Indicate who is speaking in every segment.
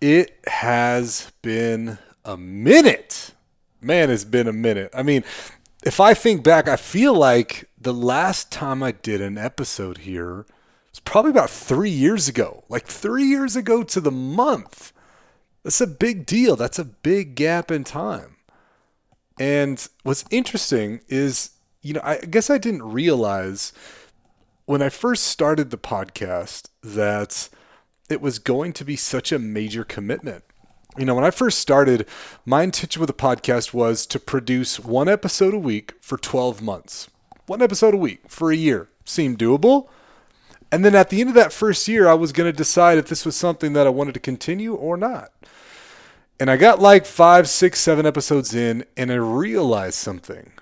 Speaker 1: It has been a minute. Man, it's been a minute. I mean, if I think back, I feel like the last time I did an episode here was probably about three years ago. Like three years ago to the month. That's a big deal. That's a big gap in time. And what's interesting is, you know, I guess I didn't realize when I first started the podcast that it was going to be such a major commitment. You know, when I first started, my intention with the podcast was to produce one episode a week for 12 months. One episode a week for a year. Seemed doable. And then at the end of that first year, I was going to decide if this was something that I wanted to continue or not. And I got like five, six, seven episodes in, and I realized something.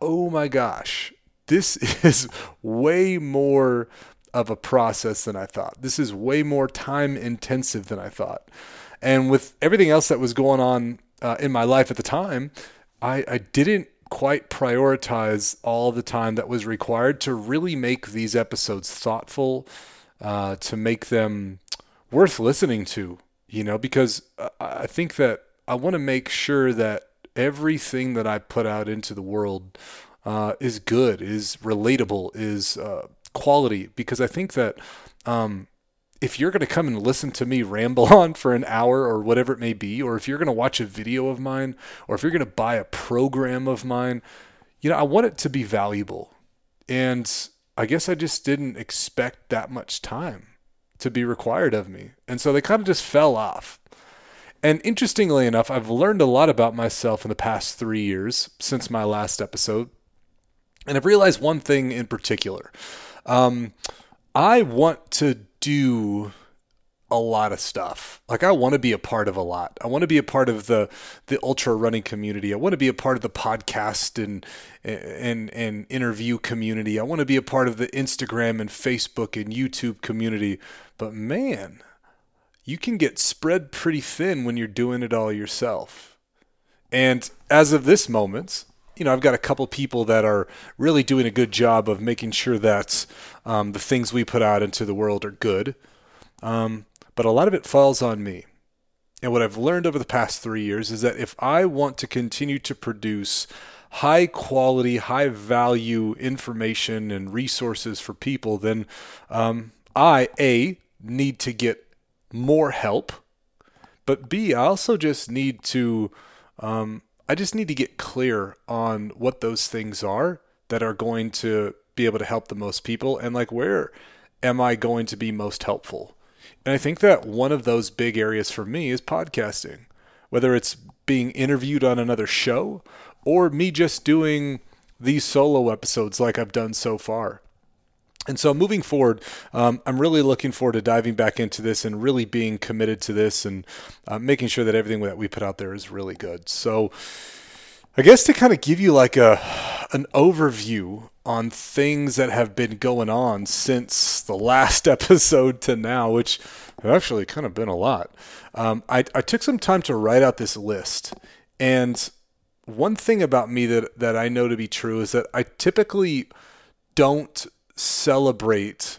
Speaker 1: Oh my gosh, this is way more of a process than I thought. This is way more time intensive than I thought. And with everything else that was going on uh, in my life at the time, I, I didn't quite prioritize all the time that was required to really make these episodes thoughtful, uh, to make them worth listening to, you know, because I think that I want to make sure that everything that I put out into the world uh, is good, is relatable, is uh, quality. Because I think that um, if you're going to come and listen to me ramble on for an hour or whatever it may be, or if you're going to watch a video of mine, or if you're going to buy a program of mine, you know, I want it to be valuable. And I guess I just didn't expect that much time to be required of me. And so they kind of just fell off. And interestingly enough, I've learned a lot about myself in the past three years since my last episode. And I've realized one thing in particular. Um, I want to do a lot of stuff. Like I want to be a part of a lot. I want to be a part of the the ultra running community. I want to be a part of the podcast and and and interview community. I want to be a part of the Instagram and Facebook and YouTube community. But man, you can get spread pretty thin when you're doing it all yourself. And as of this moment, you know, I've got a couple people that are really doing a good job of making sure that um, the things we put out into the world are good. Um, but a lot of it falls on me. And what I've learned over the past three years is that if I want to continue to produce high quality, high value information and resources for people, then um, I, A, need to get more help. But B, I also just need to um, I just need to get clear on what those things are that are going to be able to help the most people and like where am I going to be most helpful. And I think that one of those big areas for me is podcasting, whether it's being interviewed on another show or me just doing these solo episodes like I've done so far. And so moving forward, um, I'm really looking forward to diving back into this and really being committed to this and uh, making sure that everything that we put out there is really good. So I guess to kind of give you like a an overview on things that have been going on since the last episode to now, which have actually kind of been a lot. Um, I, I took some time to write out this list, and one thing about me that that I know to be true is that I typically don't celebrate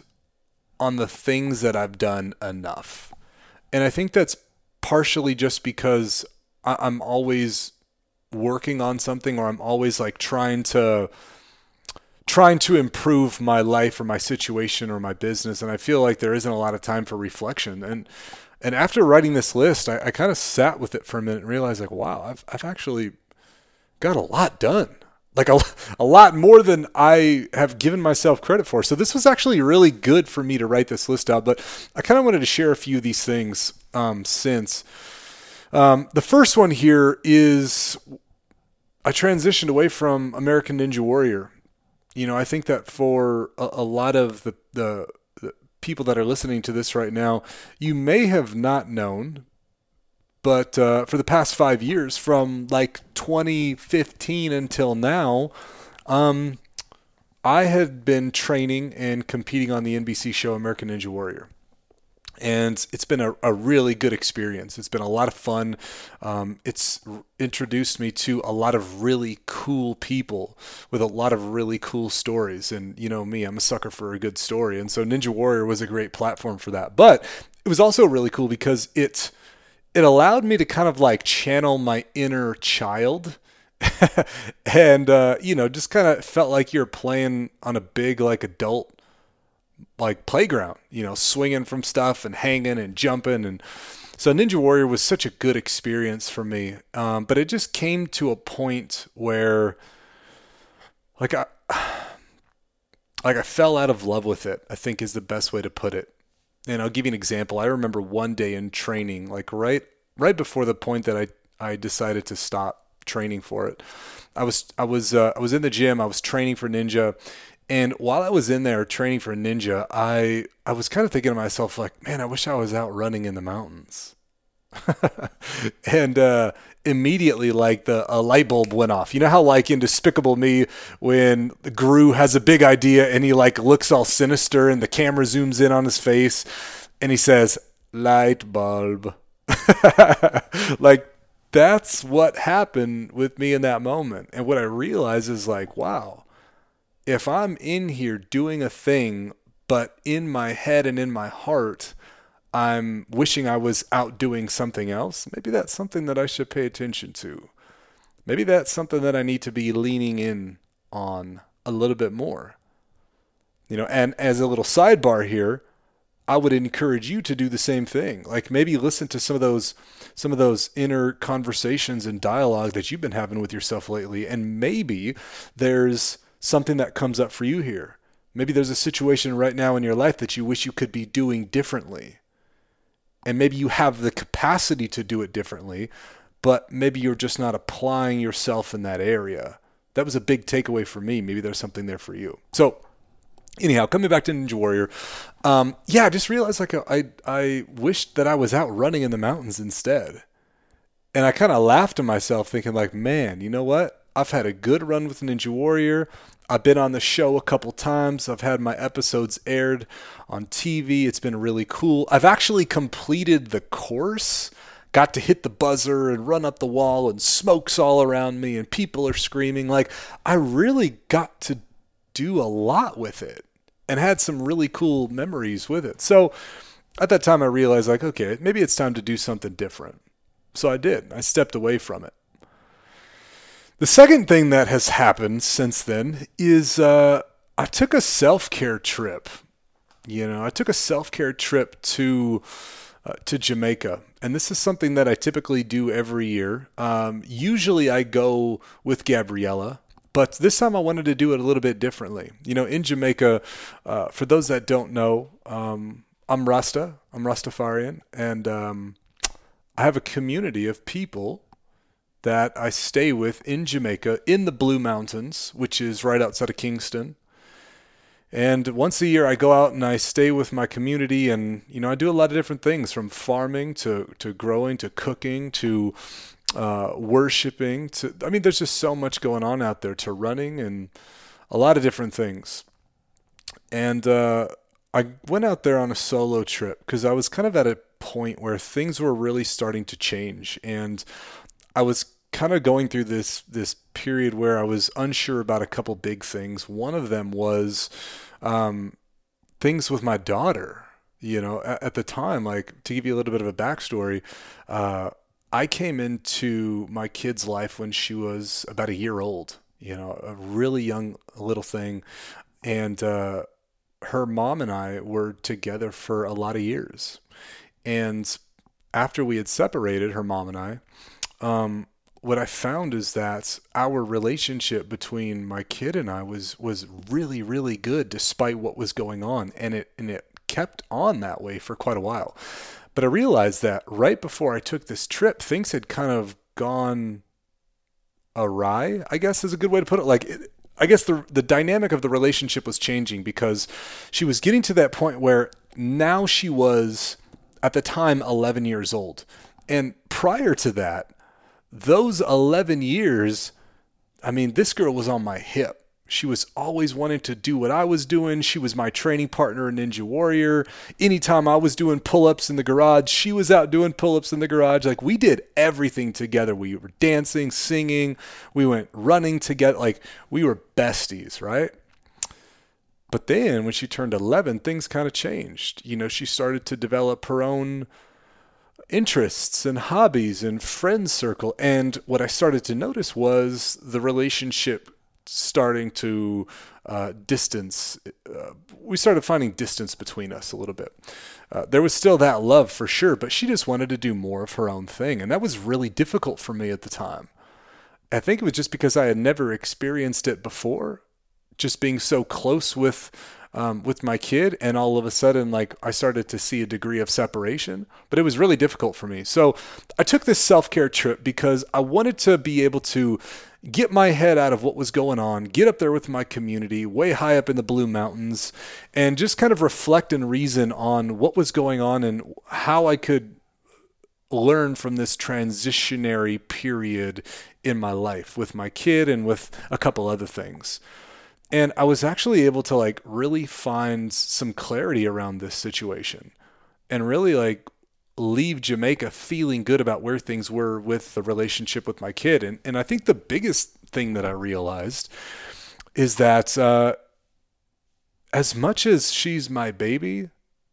Speaker 1: on the things that I've done enough. And I think that's partially just because I'm always working on something or I'm always like trying to trying to improve my life or my situation or my business. And I feel like there isn't a lot of time for reflection. And and after writing this list I, I kind of sat with it for a minute and realized like wow I've I've actually got a lot done like a, a lot more than I have given myself credit for. So this was actually really good for me to write this list out. But I kind of wanted to share a few of these things um, since. Um, the first one here is I transitioned away from American Ninja Warrior. You know, I think that for a, a lot of the, the, the people that are listening to this right now, you may have not known, but uh, for the past five years, from like 2015 until now, um, I had been training and competing on the NBC show American Ninja Warrior. And it's been a, a really good experience. It's been a lot of fun. Um, it's introduced me to a lot of really cool people with a lot of really cool stories. And you know me, I'm a sucker for a good story. And so Ninja Warrior was a great platform for that. But it was also really cool because it it allowed me to kind of like channel my inner child. and uh, you know, just kind of felt like you're playing on a big like adult like playground, you know, swinging from stuff and hanging and jumping and so Ninja Warrior was such a good experience for me. Um, but it just came to a point where like I like I fell out of love with it, I think is the best way to put it. And I'll give you an example. I remember one day in training, like right right before the point that I I decided to stop training for it. I was I was uh, I was in the gym. I was training for Ninja, and while I was in there training for Ninja, I I was kind of thinking to myself like, man, I wish I was out running in the mountains. and uh, immediately, like the a light bulb went off. You know how like in Despicable Me, when Gru has a big idea and he like looks all sinister, and the camera zooms in on his face, and he says, "Light bulb." like that's what happened with me in that moment. And what I realize is like, wow if I'm in here doing a thing, but in my head and in my heart, I'm wishing I was out doing something else, maybe that's something that I should pay attention to. Maybe that's something that I need to be leaning in on a little bit more. You know, and as a little sidebar here, I would encourage you to do the same thing. Like maybe listen to some of those some of those inner conversations and dialogue that you've been having with yourself lately and maybe there's something that comes up for you here. Maybe there's a situation right now in your life that you wish you could be doing differently. And maybe you have the capacity to do it differently, but maybe you're just not applying yourself in that area. That was a big takeaway for me. Maybe there's something there for you. So, anyhow, coming back to Ninja Warrior, um, yeah, I just realized like I I wished that I was out running in the mountains instead, and I kind of laughed to myself, thinking like, man, you know what? I've had a good run with Ninja Warrior. I've been on the show a couple times. I've had my episodes aired on TV. It's been really cool. I've actually completed the course. Got to hit the buzzer and run up the wall, and smoke's all around me, and people are screaming. Like, I really got to do a lot with it and had some really cool memories with it. So at that time, I realized, like, okay, maybe it's time to do something different. So I did. I stepped away from it. The second thing that has happened since then is uh, I took a self care trip. You know, I took a self care trip to uh, to Jamaica, and this is something that I typically do every year. Um, usually, I go with Gabriella, but this time I wanted to do it a little bit differently. You know, in Jamaica, uh, for those that don't know, um, I'm Rasta, I'm Rastafarian, and um, I have a community of people that I stay with in Jamaica in the Blue Mountains, which is right outside of Kingston. And once a year, I go out and I stay with my community, and you know, I do a lot of different things from farming to to growing to cooking to uh, worshiping. To I mean, there's just so much going on out there to running and a lot of different things. And uh, I went out there on a solo trip because I was kind of at a point where things were really starting to change, and I was kind of going through this this period where I was unsure about a couple big things. One of them was um, things with my daughter. You know, at, at, the time, like to give you a little bit of a backstory, uh, I came into my kid's life when she was about a year old. You know, a really young little thing, and uh, her mom and I were together for a lot of years. And after we had separated, her mom and I, um, what I found is that our relationship between my kid and I was was really really good despite what was going on and it and it kept on that way for quite a while. But I realized that right before I took this trip things had kind of gone awry, I guess is a good way to put it. Like it, I guess the the dynamic of the relationship was changing because she was getting to that point where now she was at the time 11 years old. And prior to that, those 11 years, I mean, this girl was on my hip. She was always wanting to do what I was doing. She was my training partner in Ninja Warrior. Anytime I was doing pull ups in the garage, she was out doing pull ups in the garage. Like we did everything together. We were dancing, singing, we went running together. Like we were besties, right? But then when she turned 11, things kind of changed. You know, she started to develop her own interests and hobbies and friend circle. And what I started to notice was the relationship starting to uh, distance. Uh, we started finding distance between us a little bit. Uh, there was still that love for sure, but she just wanted to do more of her own thing. And that was really difficult for me at the time. I think it was just because I had never experienced it before, just being so close with um, with my kid, and all of a sudden, like I started to see a degree of separation. But it was really difficult for me. So I took this self care trip because I wanted to be able to get my head out of what was going on, get up there with my community, way high up in the Blue Mountains, and just kind of reflect and reason on what was going on and how I could learn from this transitionary period in my life with my kid and with a couple other things. And I was actually able to like really find some clarity around this situation and really like leave Jamaica feeling good about where things were with the relationship with my kid. And and I think the biggest thing that I realized is that uh, as much as she's my baby,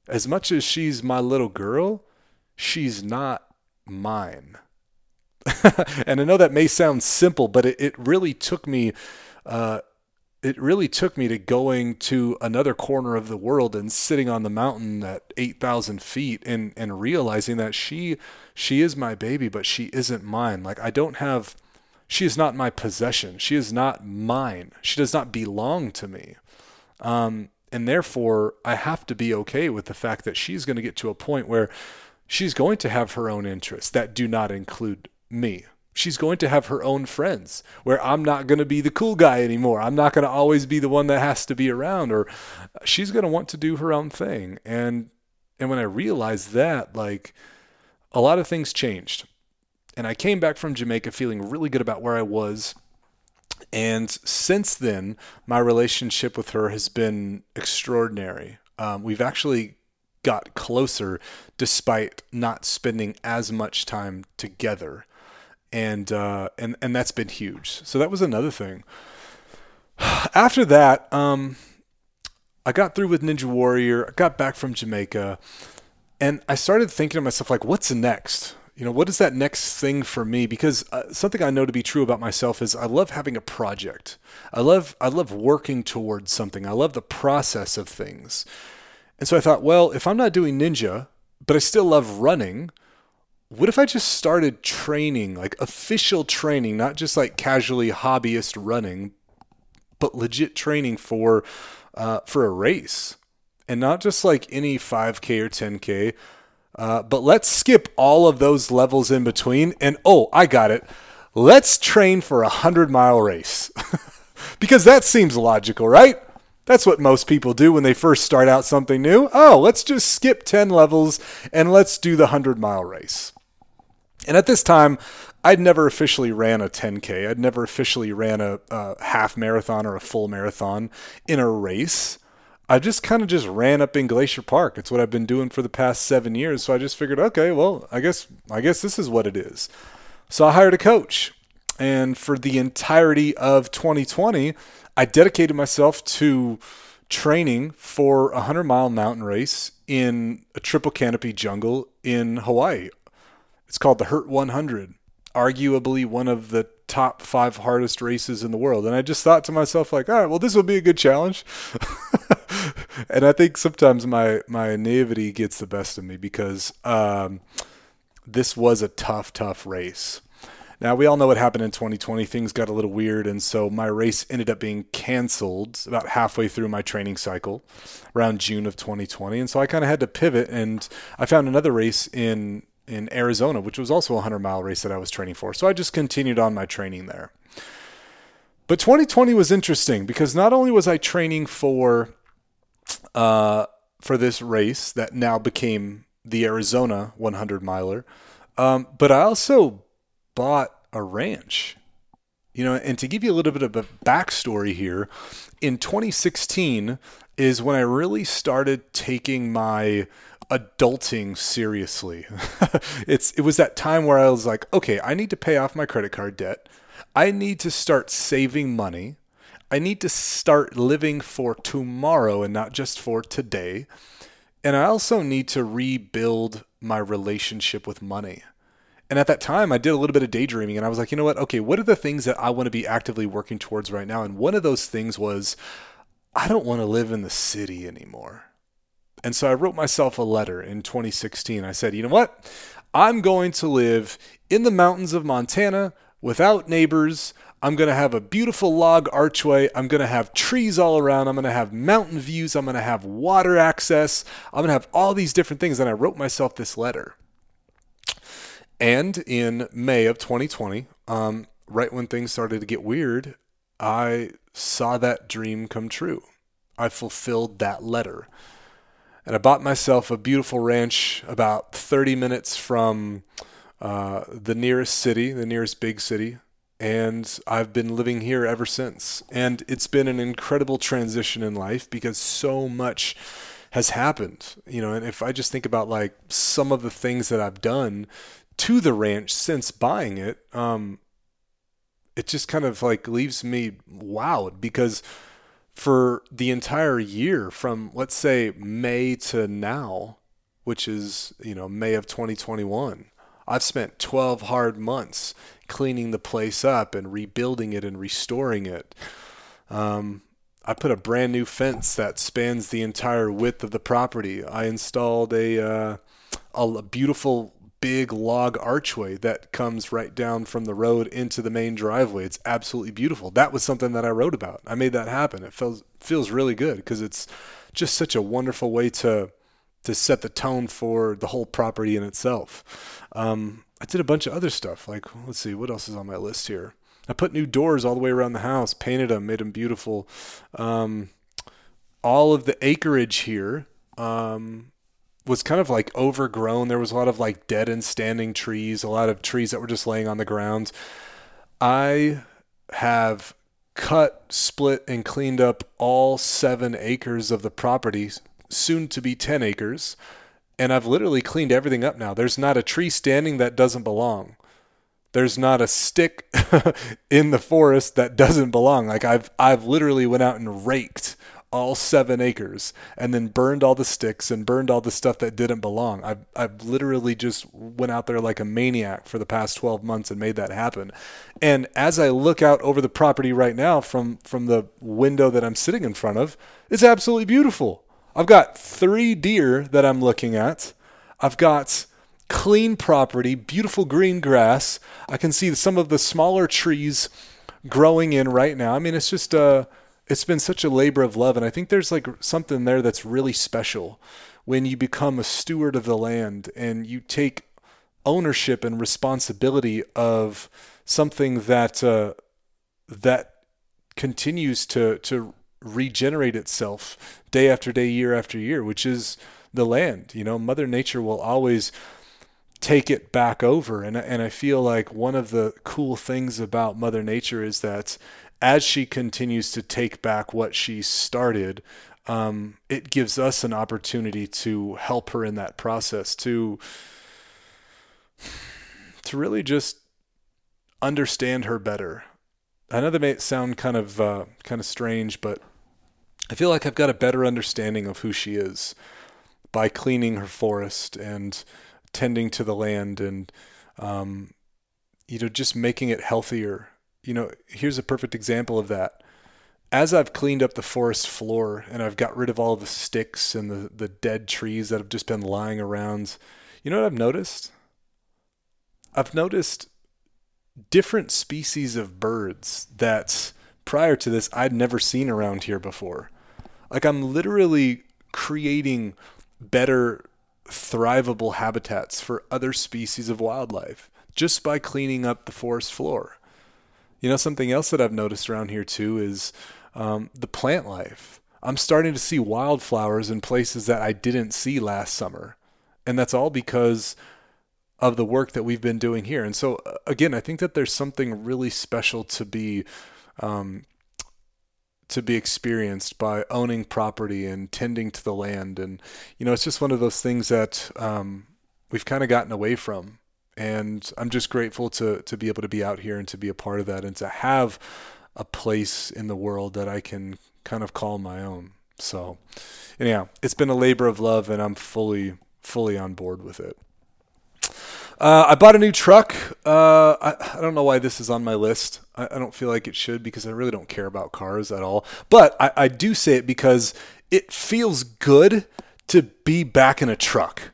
Speaker 1: as much as she's my little girl, she's not mine. and I know that may sound simple, but it, it really took me uh, it really took me to going to another corner of the world and sitting on the mountain at 8,000 feet and, and realizing that she, she is my baby, but she isn't mine. Like I don't have, she is not my possession. She is not mine. She does not belong to me. Um, and therefore I have to be okay with the fact that she's going to get to a point where she's going to have her own interests that do not include me she's going to have her own friends where I'm not going to be the cool guy anymore. I'm not going to always be the one that has to be around or she's going to want to do her own thing. And and when I realized that like a lot of things changed. And I came back from Jamaica feeling really good about where I was. And since then, my relationship with her has been extraordinary. Um, we've actually got closer despite not spending as much time together and uh, and and that's been huge. So that was another thing. After that, um, I got through with Ninja Warrior. I got back from Jamaica, and I started thinking to myself like, what's next? You know, what is that next thing for me? Because uh, something I know to be true about myself is I love having a project. I love I love working towards something. I love the process of things. And so I thought, well, if I'm not doing ninja, but I still love running, what if I just started training, like official training, not just like casually hobbyist running, but legit training for uh, for a race, and not just like any 5K or 10K. Uh, but let's skip all of those levels in between, and oh, I got it. Let's train for a hundred mile race because that seems logical, right? That's what most people do when they first start out something new. Oh, let's just skip 10 levels and let's do the 100 mile race. And at this time, I'd never officially ran a 10K. I'd never officially ran a, a half marathon or a full marathon in a race. I just kind of just ran up in Glacier Park. It's what I've been doing for the past seven years. So I just figured, okay, well, I guess I guess this is what it is. So I hired a coach, and for the entirety of 2020, I dedicated myself to training for a hundred mile mountain race in a triple canopy jungle in Hawaii it's called the Hurt 100, arguably one of the top five hardest races in the world. And I just thought to myself, like, all right, well, this will be a good challenge. and I think sometimes my my naivety gets the best of me because um, this was a tough, tough race. Now, we all know what happened in 2020. Things got a little weird, and so my race ended up being canceled about halfway through my training cycle around June of 2020. And so I kind of had to pivot, and I found another race in in Arizona, which was also a 100 mile race that I was training for. So I just continued on my training there. But 2020 was interesting because not only was I training for uh, for this race that now became the Arizona 100 miler, um, but I also bought a ranch. You know, and to give you a little bit of a backstory here, in 2016 is when I really started taking my adulting seriously. it's it was that time where I was like, okay, I need to pay off my credit card debt. I need to start saving money. I need to start living for tomorrow and not just for today. And I also need to rebuild my relationship with money. And at that time, I did a little bit of daydreaming and I was like, you know what? Okay, what are the things that I want to be actively working towards right now? And one of those things was, I don't want to live in the city anymore. And so I wrote myself a letter in 2016. I said, you know what? I'm going to live in the mountains of Montana without neighbors. I'm going to have a beautiful log archway. I'm going to have trees all around. I'm going to have mountain views. I'm going to have water access. I'm going to have all these different things. And I wrote myself this letter. And in May of 2020, um, right when things started to get weird, I saw that dream come true. I fulfilled that letter. And I bought myself a beautiful ranch about 30 minutes from uh, the nearest city, the nearest big city. And I've been living here ever since. And it's been an incredible transition in life because so much has happened. You know, and if I just think about like some of the things that I've done to the ranch since buying it, um, it just kind of like leaves me wowed because for the entire year from let's say May to now, which is, you know, May of 2021, I've spent 12 hard months cleaning the place up and rebuilding it and restoring it. Um, I put a brand new fence that spans the entire width of the property. I installed a, uh, a beautiful big log archway that comes right down from the road into the main driveway. It's absolutely beautiful. That was something that I wrote about. I made that happen. It feels feels really good because it's just such a wonderful way to to set the tone for the whole property in itself. Um, I did a bunch of other stuff. Like let's see, what else is on my list here? I put new doors all the way around the house, painted them, made them beautiful. Um, all of the acreage here um, was kind of like overgrown. There was a lot of like dead and standing trees, a lot of trees that were just laying on the ground. I have cut, split, and cleaned up all seven acres of the property, soon to be 10 acres. And I've literally cleaned everything up now. There's not a tree standing that doesn't belong. There's not a stick in the forest that doesn't belong. Like I've I've literally went out and raked all seven acres and then burned all the sticks and burned all the stuff that didn't belong. I've, I've literally just went out there like a maniac for the past 12 months and made that happen. And as I look out over the property right now from, from the window that I'm sitting in front of, it's absolutely beautiful. I've got three deer that I'm looking at. I've got clean property, beautiful green grass. I can see some of the smaller trees growing in right now. I mean, it's just, uh, it's been such a labor of love and i think there's like something there that's really special when you become a steward of the land and you take ownership and responsibility of something that uh, that continues to to regenerate itself day after day year after year which is the land you know? Mother nature will always take it back over and and I feel like one of the cool things about mother nature is that as she continues to take back what she started, um, it gives us an opportunity to help her in that process to to really just understand her better. I know that may sound kind of uh, kind of strange, but I feel like I've got a better understanding of who she is by cleaning her forest and tending to the land and um, you know just making it healthier you know, here's a perfect example of that. As I've cleaned up the forest floor and I've got rid of all the sticks and the, the dead trees that have just been lying around, you know what I've noticed? I've noticed different species of birds that prior to this I'd never seen around here before. Like I'm literally creating better thrivable habitats for other species of wildlife just by cleaning up the forest floor. You know, something else that I've noticed around here too is um, the plant life. I'm starting to see wildflowers in places that I didn't see last summer. And that's all because of the work that we've been doing here. And so, uh, again, I think that there's something really special to be. Um, to be experienced by owning property and tending to the land and you know it's just one of those things that um, we've kind of gotten away from and I'm just grateful to to be able to be out here and to be a part of that and to have a place in the world that I can kind of call my own. So, anyhow, it's been a labor of love, and I'm fully fully on board with it. Uh, I bought a new truck. Uh, I, I, don't know why this is on my list. I, I, don't feel like it should because I really don't care about cars at all. But I, I do say it because it feels good to be back in a truck.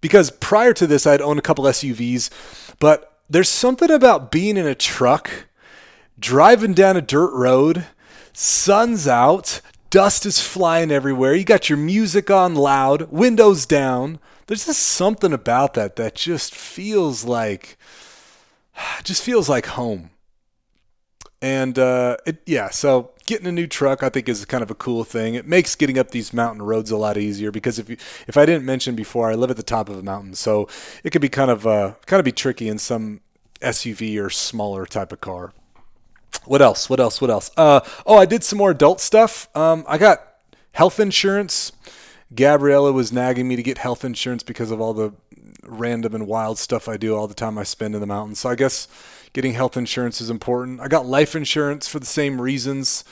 Speaker 1: Because prior to this, I'd owned a couple SUVs, but there's something about being in a truck, driving down a dirt road, sun's out, dust is flying everywhere. You got your music on loud, windows down. There's just something about that that just feels like just feels like home. And uh, it, yeah, so getting a new truck I think is kind of a cool thing. It makes getting up these mountain roads a lot easier because if you if I didn't mention before, I live at the top of a mountain, so it could be kind of uh, kind of be tricky in some SUV or smaller type of car. What else? What else? What else? Uh, oh, I did some more adult stuff. Um, I got health insurance. Gabriella was nagging me to get health insurance because of all the random and wild stuff I do all the time I spend in the mountains. So I guess getting health insurance is important. I got life insurance for the same reasons.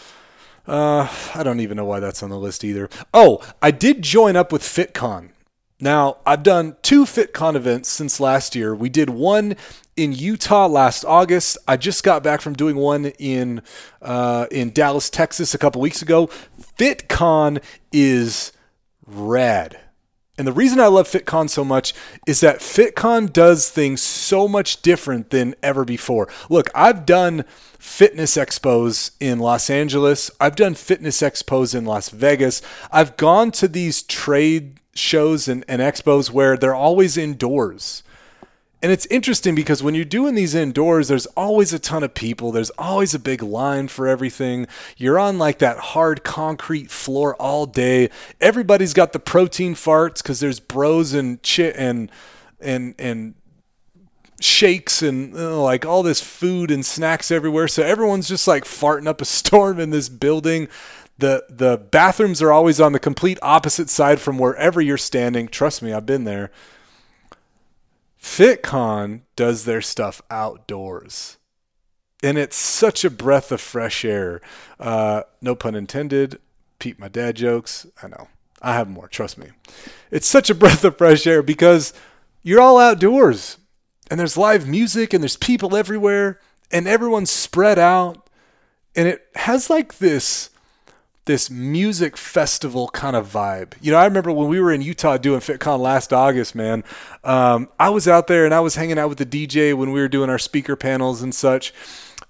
Speaker 1: Uh, I don't even know why that's on the list either. Oh, I did join up with FitCon. Now, I've done two FitCon events since last year. We did one in Utah last August. I just got back from doing one in uh, in Dallas, Texas, a couple weeks ago. FitCon is rad. And the reason I love FitCon so much is that FitCon does things so much different than ever before. Look, I've done fitness expos in Los Angeles, I've done fitness expos in Las Vegas, I've gone to these trade shows and, and expos where they're always indoors. And it's interesting because when you're doing these indoors, there's always a ton of people. There's always a big line for everything. You're on like that hard concrete floor all day. Everybody's got the protein farts because there's bros and chit and and and shakes and uh, like all this food and snacks everywhere. So everyone's just like farting up a storm in this building. The the bathrooms are always on the complete opposite side from wherever you're standing. Trust me, I've been there. FitCon does their stuff outdoors. And it's such a breath of fresh air. Uh, no pun intended. Peep my dad jokes. I know. I have more, trust me. It's such a breath of fresh air because you're all outdoors and there's live music and there's people everywhere and everyone's spread out. And it has like this this music festival kind of vibe. You know, I remember when we were in Utah doing FitCon last August, man. Um, I was out there and I was hanging out with the DJ when we were doing our speaker panels and such.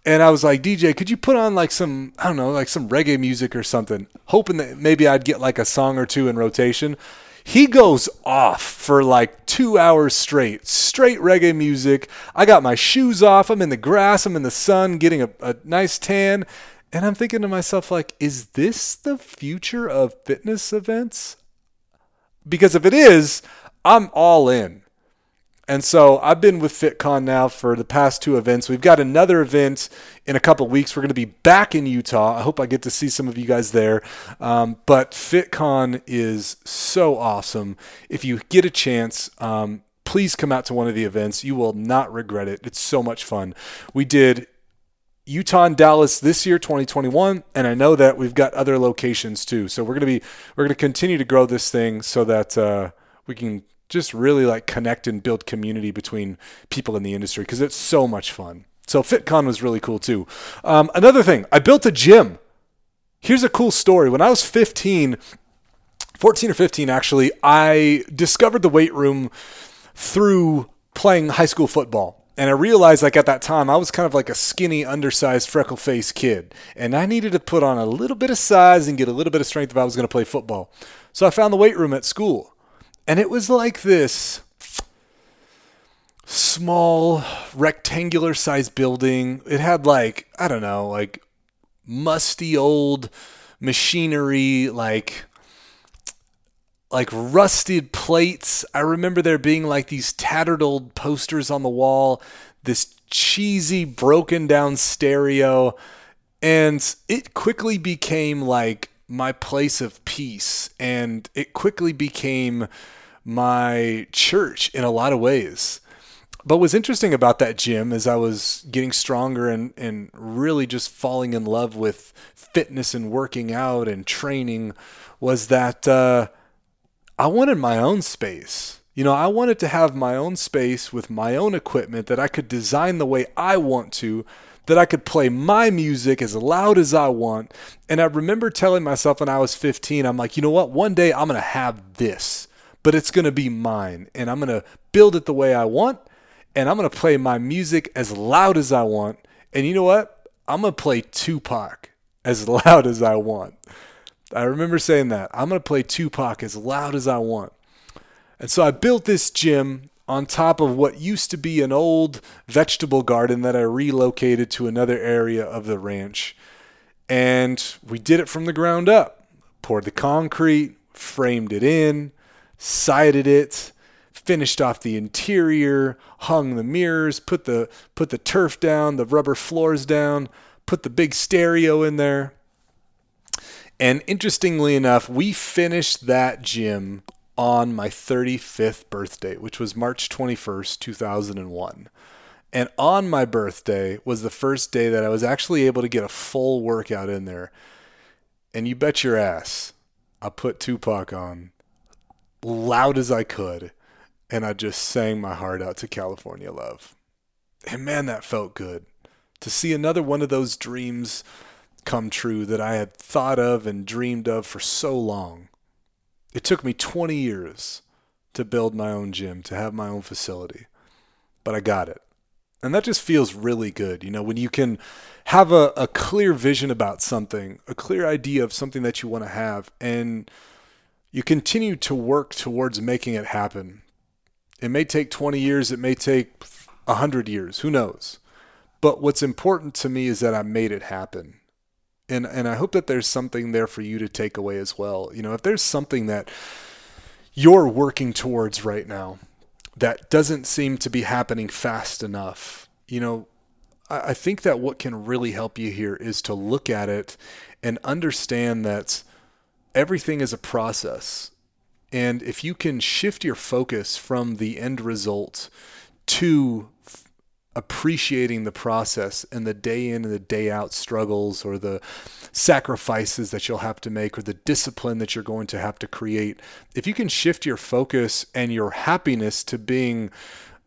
Speaker 1: And I was like, DJ, could you put on like some, I don't know, like some reggae music or something, hoping that maybe I'd get like a song or two in rotation. He goes off for like two hours straight, straight reggae music. I got my shoes off. I'm in the grass. I'm in the sun, getting a, a nice tan and I'm thinking to myself, like, is this the future of fitness events? Because if it is, I'm all in. And so I've been with FitCon now for the past two events. We've got another event in a couple weeks. We're going to be back in Utah. I hope I get to see some of you guys there. Um, but FitCon is so awesome. If you get a chance, um, please come out to one of the events. You will not regret it. It's so much fun. We did Utah and Dallas this year, 2021, and I know that we've got other locations too. So we're gonna be we're gonna continue to grow this thing so that uh, we can just really like connect and build community between people in the industry because it's so much fun. So FitCon was really cool too. Um, another thing, I built a gym. Here's a cool story. When I was 15, 14 or 15 actually, I discovered the weight room through playing high school football. And I realized, like at that time, I was kind of like a skinny, undersized, freckle faced kid. And I needed to put on a little bit of size and get a little bit of strength if I was going to play football. So I found the weight room at school. And it was like this small, rectangular sized building. It had like, I don't know, like musty old machinery, like like rusted plates. I remember there being like these tattered old posters on the wall, this cheesy broken down stereo, and it quickly became like my place of peace and it quickly became my church in a lot of ways. But what's interesting about that gym as I was getting stronger and, and really just falling in love with fitness and working out and training was that uh, I wanted my own space. You know, I wanted to have my own space with my own equipment that I could design the way I want to, that I could play my music as loud as I want. And I remember telling myself when I was 15, I'm like, you know what? One day I'm going to have this, but it's going to be mine. And I'm going to build it the way I want. And I'm going to play my music as loud as I want. And you know what? I'm going to play Tupac as loud as I want. I remember saying that. I'm going to play Tupac as loud as I want. And so I built this gym on top of what used to be an old vegetable garden that I relocated to another area of the ranch. And we did it from the ground up. Poured the concrete, framed it in, sided it, finished off the interior, hung the mirrors, put the put the turf down, the rubber floors down, put the big stereo in there. And interestingly enough, we finished that gym on my 35th birthday, which was March 21st, 2001. And on my birthday was the first day that I was actually able to get a full workout in there. And you bet your ass, I put Tupac on loud as I could. And I just sang my heart out to California Love. And man, that felt good. To see another one of those dreams come true that I had thought of and dreamed of for so long. It took me 20 years to build my own gym, to have my own facility, but I got it. And that just feels really good. You know, when you can have a, a clear vision about something, a clear idea of something that you want to have, and you continue to work towards making it happen. It may take 20 years, it may take 100 years, who knows? But what's important to me is that I made it happen and and I hope that there's something there for you to take away as well. You know, if there's something that you're working towards right now that doesn't seem to be happening fast enough, you know, I, I think that what can really help you here is to look at it and understand that everything is a process. And if you can shift your focus from the end result to appreciating the process and the day in and the day out struggles or the sacrifices that you'll have to make or the discipline that you're going to have to create, if you can shift your focus and your happiness to being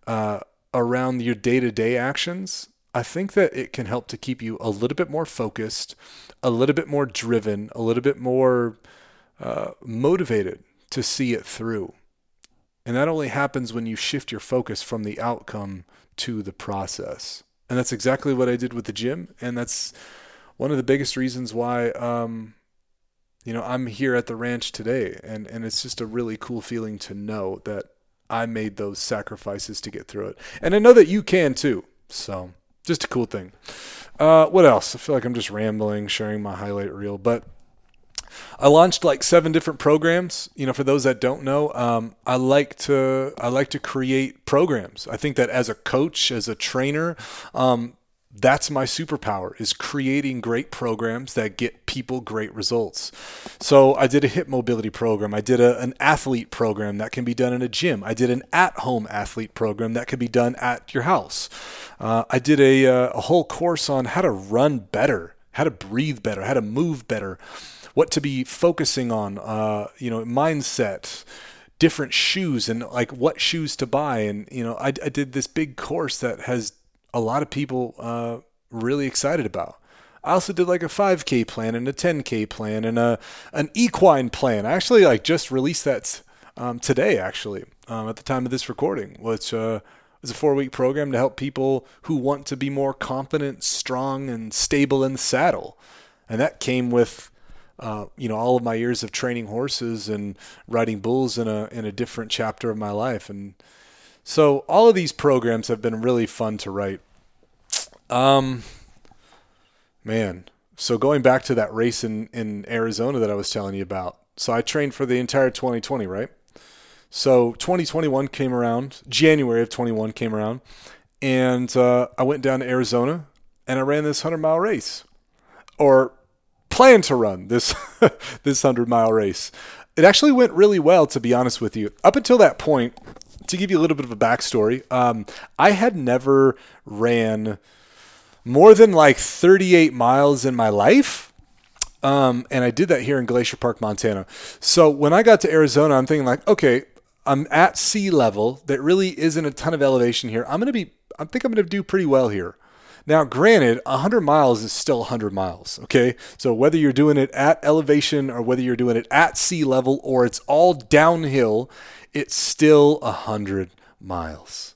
Speaker 1: uh, around your day to day actions, I think that it can help to keep you a little bit more focused, a little bit more driven, a little bit more uh, motivated to see it through. And that only happens when you shift your focus from the outcome to the process. And that's exactly what I did with the gym. And that's one of the biggest reasons why, um, you know, I'm here at the ranch today. And, and it's just a really cool feeling to know that I made those sacrifices to get through it. And I know that you can too. So just a cool thing. Uh, what else? I feel like I'm just rambling, sharing my highlight reel. But I launched like seven different programs. You know, for those that don't know, um, I like to I like to create programs. I think that as a coach, as a trainer, um, that's my superpower is creating great programs that get people great results. So I did a hip mobility program. I did a, an athlete program that can be done in a gym. I did an at-home athlete program that can be done at your house. Uh, I did a, uh, a whole course on how to run better, how to breathe better, how to move better what to be focusing on, uh, you know, mindset, different shoes, and like what shoes to buy. And you know, I, I did this big course that has a lot of people uh, really excited about. I also did like a 5K plan and a 10K plan and a an equine plan. I actually like just released that um, today, actually, um, at the time of this recording, which uh, was a four week program to help people who want to be more confident, strong, and stable in the saddle. And that came with uh, you know all of my years of training horses and riding bulls in a in a different chapter of my life. And so all of these programs have been really fun to write. Um man so going back to that race in in Arizona that I was telling you about. So I trained for the entire 2020 right? So 2021 came around January of 21 came around and uh, I went down to Arizona and I ran this 100 mile race. Or plan to run this this 100 mile race. It actually went really well, to be honest with you. Up until that point, to give you a little bit of a backstory, um, I had never ran more than like 38 miles in my life. Um, and I did that here in Glacier Park, Montana. So when I got to Arizona, I'm thinking like, okay, I'm at sea level. There really isn't a ton of elevation here. I'm going to be, I think I'm going to do pretty well here. Now, granted, 100 miles is still 100 miles, okay? So whether you're doing it at elevation or whether you're doing it at sea level or it's all downhill, it's still 100 miles.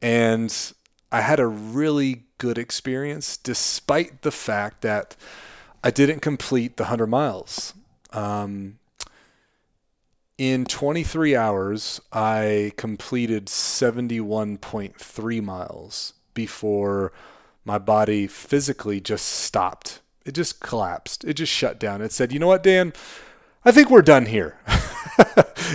Speaker 1: And I had a really good experience despite the fact that I didn't complete the 100 miles. Um, in 23 hours, I completed 71.3 miles before my body physically just stopped. It just collapsed. It just shut down. It said, you know what, Dan? I think we're done here.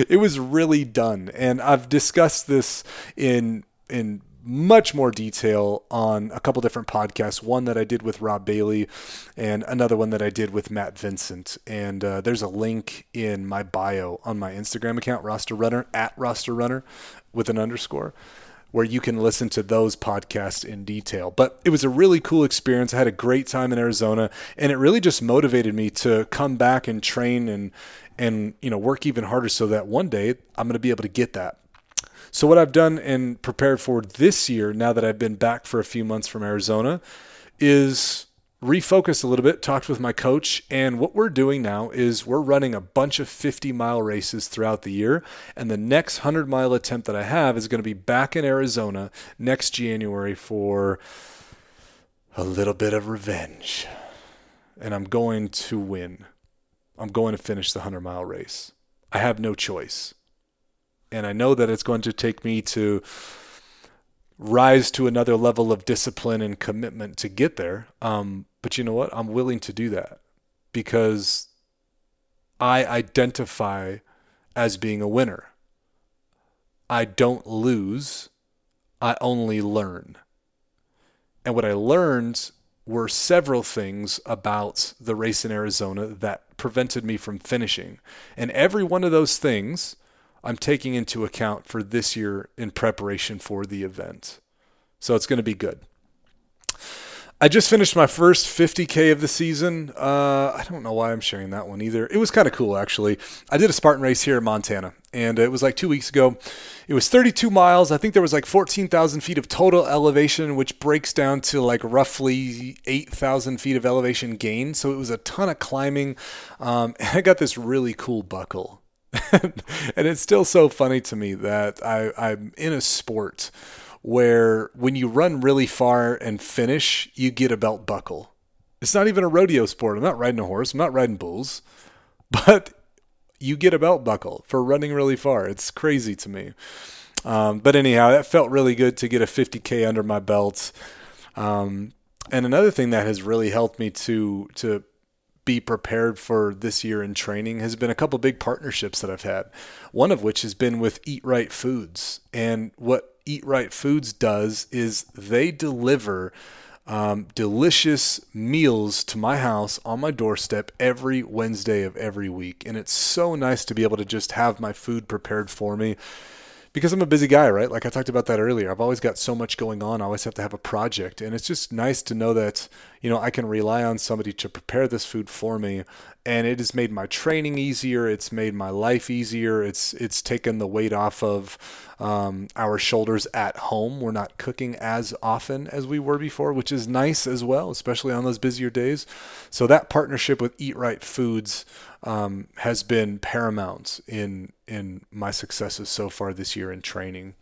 Speaker 1: it was really done. And I've discussed this in in much more detail on a couple different podcasts. One that I did with Rob Bailey, and another one that I did with Matt Vincent. And uh, there's a link in my bio on my Instagram account, Roster Runner at Roster Runner, with an underscore where you can listen to those podcasts in detail. But it was a really cool experience. I had a great time in Arizona, and it really just motivated me to come back and train and and you know work even harder so that one day I'm going to be able to get that. So what I've done and prepared for this year, now that I've been back for a few months from Arizona, is refocused a little bit, talked with my coach, and what we're doing now is we're running a bunch of 50 mile races throughout the year. And the next 100 mile attempt that I have is going to be back in Arizona next January for a little bit of revenge. And I'm going to win. I'm going to finish the 100 mile race. I have no choice. And I know that it's going to take me to rise to another level of discipline and commitment to get there. Um, but you know what? I'm willing to do that because I identify as being a winner. I don't lose, I only learn. And what I learned were several things about the race in Arizona that prevented me from finishing. And every one of those things I'm taking into account for this year in preparation for the event. So it's going to be good. I just finished my first 50K of the season. Uh, I don't know why I'm sharing that one either. It was kind of cool, actually. I did a Spartan race here in Montana, and it was like two weeks ago. It was 32 miles. I think there was like 14,000 feet of total elevation, which breaks down to like roughly 8,000 feet of elevation gain. So it was a ton of climbing. Um, and I got this really cool buckle and it's still so funny to me that I, I'm in a sport where when you run really far and finish, you get a belt buckle. It's not even a rodeo sport. I'm not riding a horse. I'm not riding bulls, but you get a belt buckle for running really far. It's crazy to me. Um, but anyhow, that felt really good to get a 50k under my belt. Um, and another thing that has really helped me to to be prepared for this year in training has been a couple big partnerships that I've had. One of which has been with Eat Right Foods. And what Eat Right Foods does is they deliver um, delicious meals to my house on my doorstep every Wednesday of every week. And it's so nice to be able to just have my food prepared for me because I'm a busy guy, right? Like I talked about that earlier. I've always got so much going on. I always have to have a project. And it's just nice to know that, you know, I can rely on somebody to prepare this food for me. And it has made my training easier. It's made my life easier. It's it's taken the weight off of um, our shoulders at home. We're not cooking as often as we were before, which is nice as well, especially on those busier days. So that partnership with Eat Right Foods um, has been paramount in in my successes so far this year in training.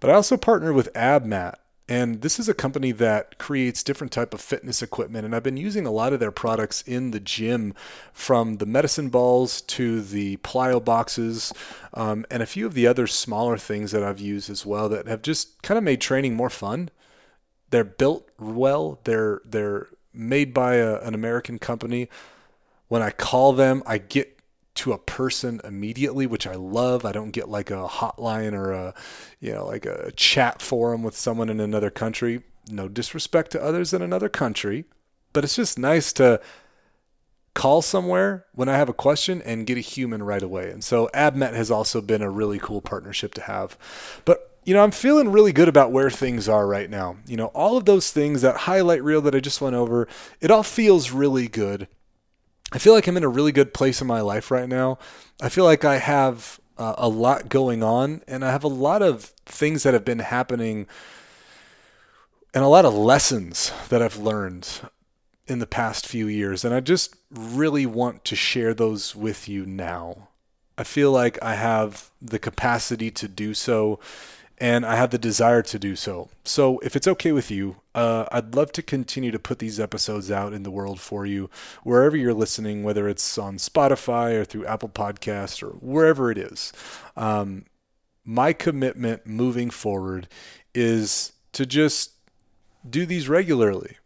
Speaker 1: But I also partner with AbMat, and this is a company that creates different type of fitness equipment and i've been using a lot of their products in the gym from the medicine balls to the plyo boxes um, and a few of the other smaller things that i've used as well that have just kind of made training more fun. They're built well. They're they're made by a, an american company. When I call them, I get to a person immediately, which I love. I don't get like a hotline or a, you know, like a chat forum with someone in another country. No disrespect to others in another country, but it's just nice to call somewhere when I have a question and get a human right away. And so AbMat has also been a really cool partnership to have. But you know, I'm feeling really good about where things are right now. You know, all of those things, that highlight reel that I just went over, it all feels really good. I feel like I'm in a really good place in my life right now. I feel like I have uh, a lot going on, and I have a lot of things that have been happening and a lot of lessons that I've learned in the past few years. And I just really want to share those with you now. I feel like I have the capacity to do so and I have the desire to do so. So, if it's okay with you, uh, I'd love to continue to put these episodes out in the world for you, wherever you're listening, whether it's on Spotify or through Apple Podcasts or wherever it is. Um, my commitment moving forward is to just do these regularly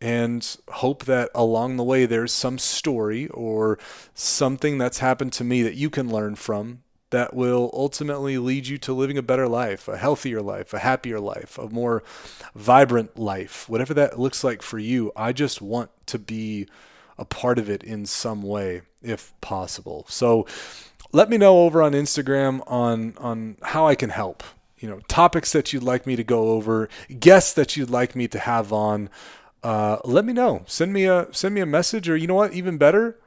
Speaker 1: and hope that along the way there's some story or something that's happened to me that you can learn from that will ultimately lead you to living a better life, a healthier life, a happier life, a more vibrant life, whatever that looks like for you. I just want to be a part of it in some way if possible. So let me know over on Instagram on on how I can help. You know, topics that you'd like me to go over, guests that you'd like me to have on. Uh, let me know. Send me a send me a message, or you know what, even better,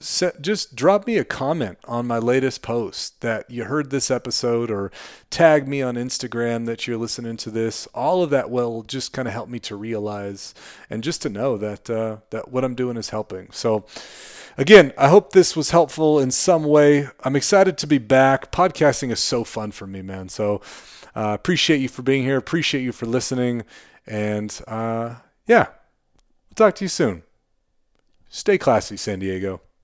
Speaker 1: just drop me a comment on my latest post that you heard this episode, or tag me on Instagram that you're listening to this. All of that will just kind of help me to realize and just to know that uh, that what I'm doing is helping. So. Again, I hope this was helpful in some way. I'm excited to be back. Podcasting is so fun for me, man. So, uh, appreciate you for being here. Appreciate you for listening. And uh, yeah, we'll talk to you soon. Stay classy, San Diego.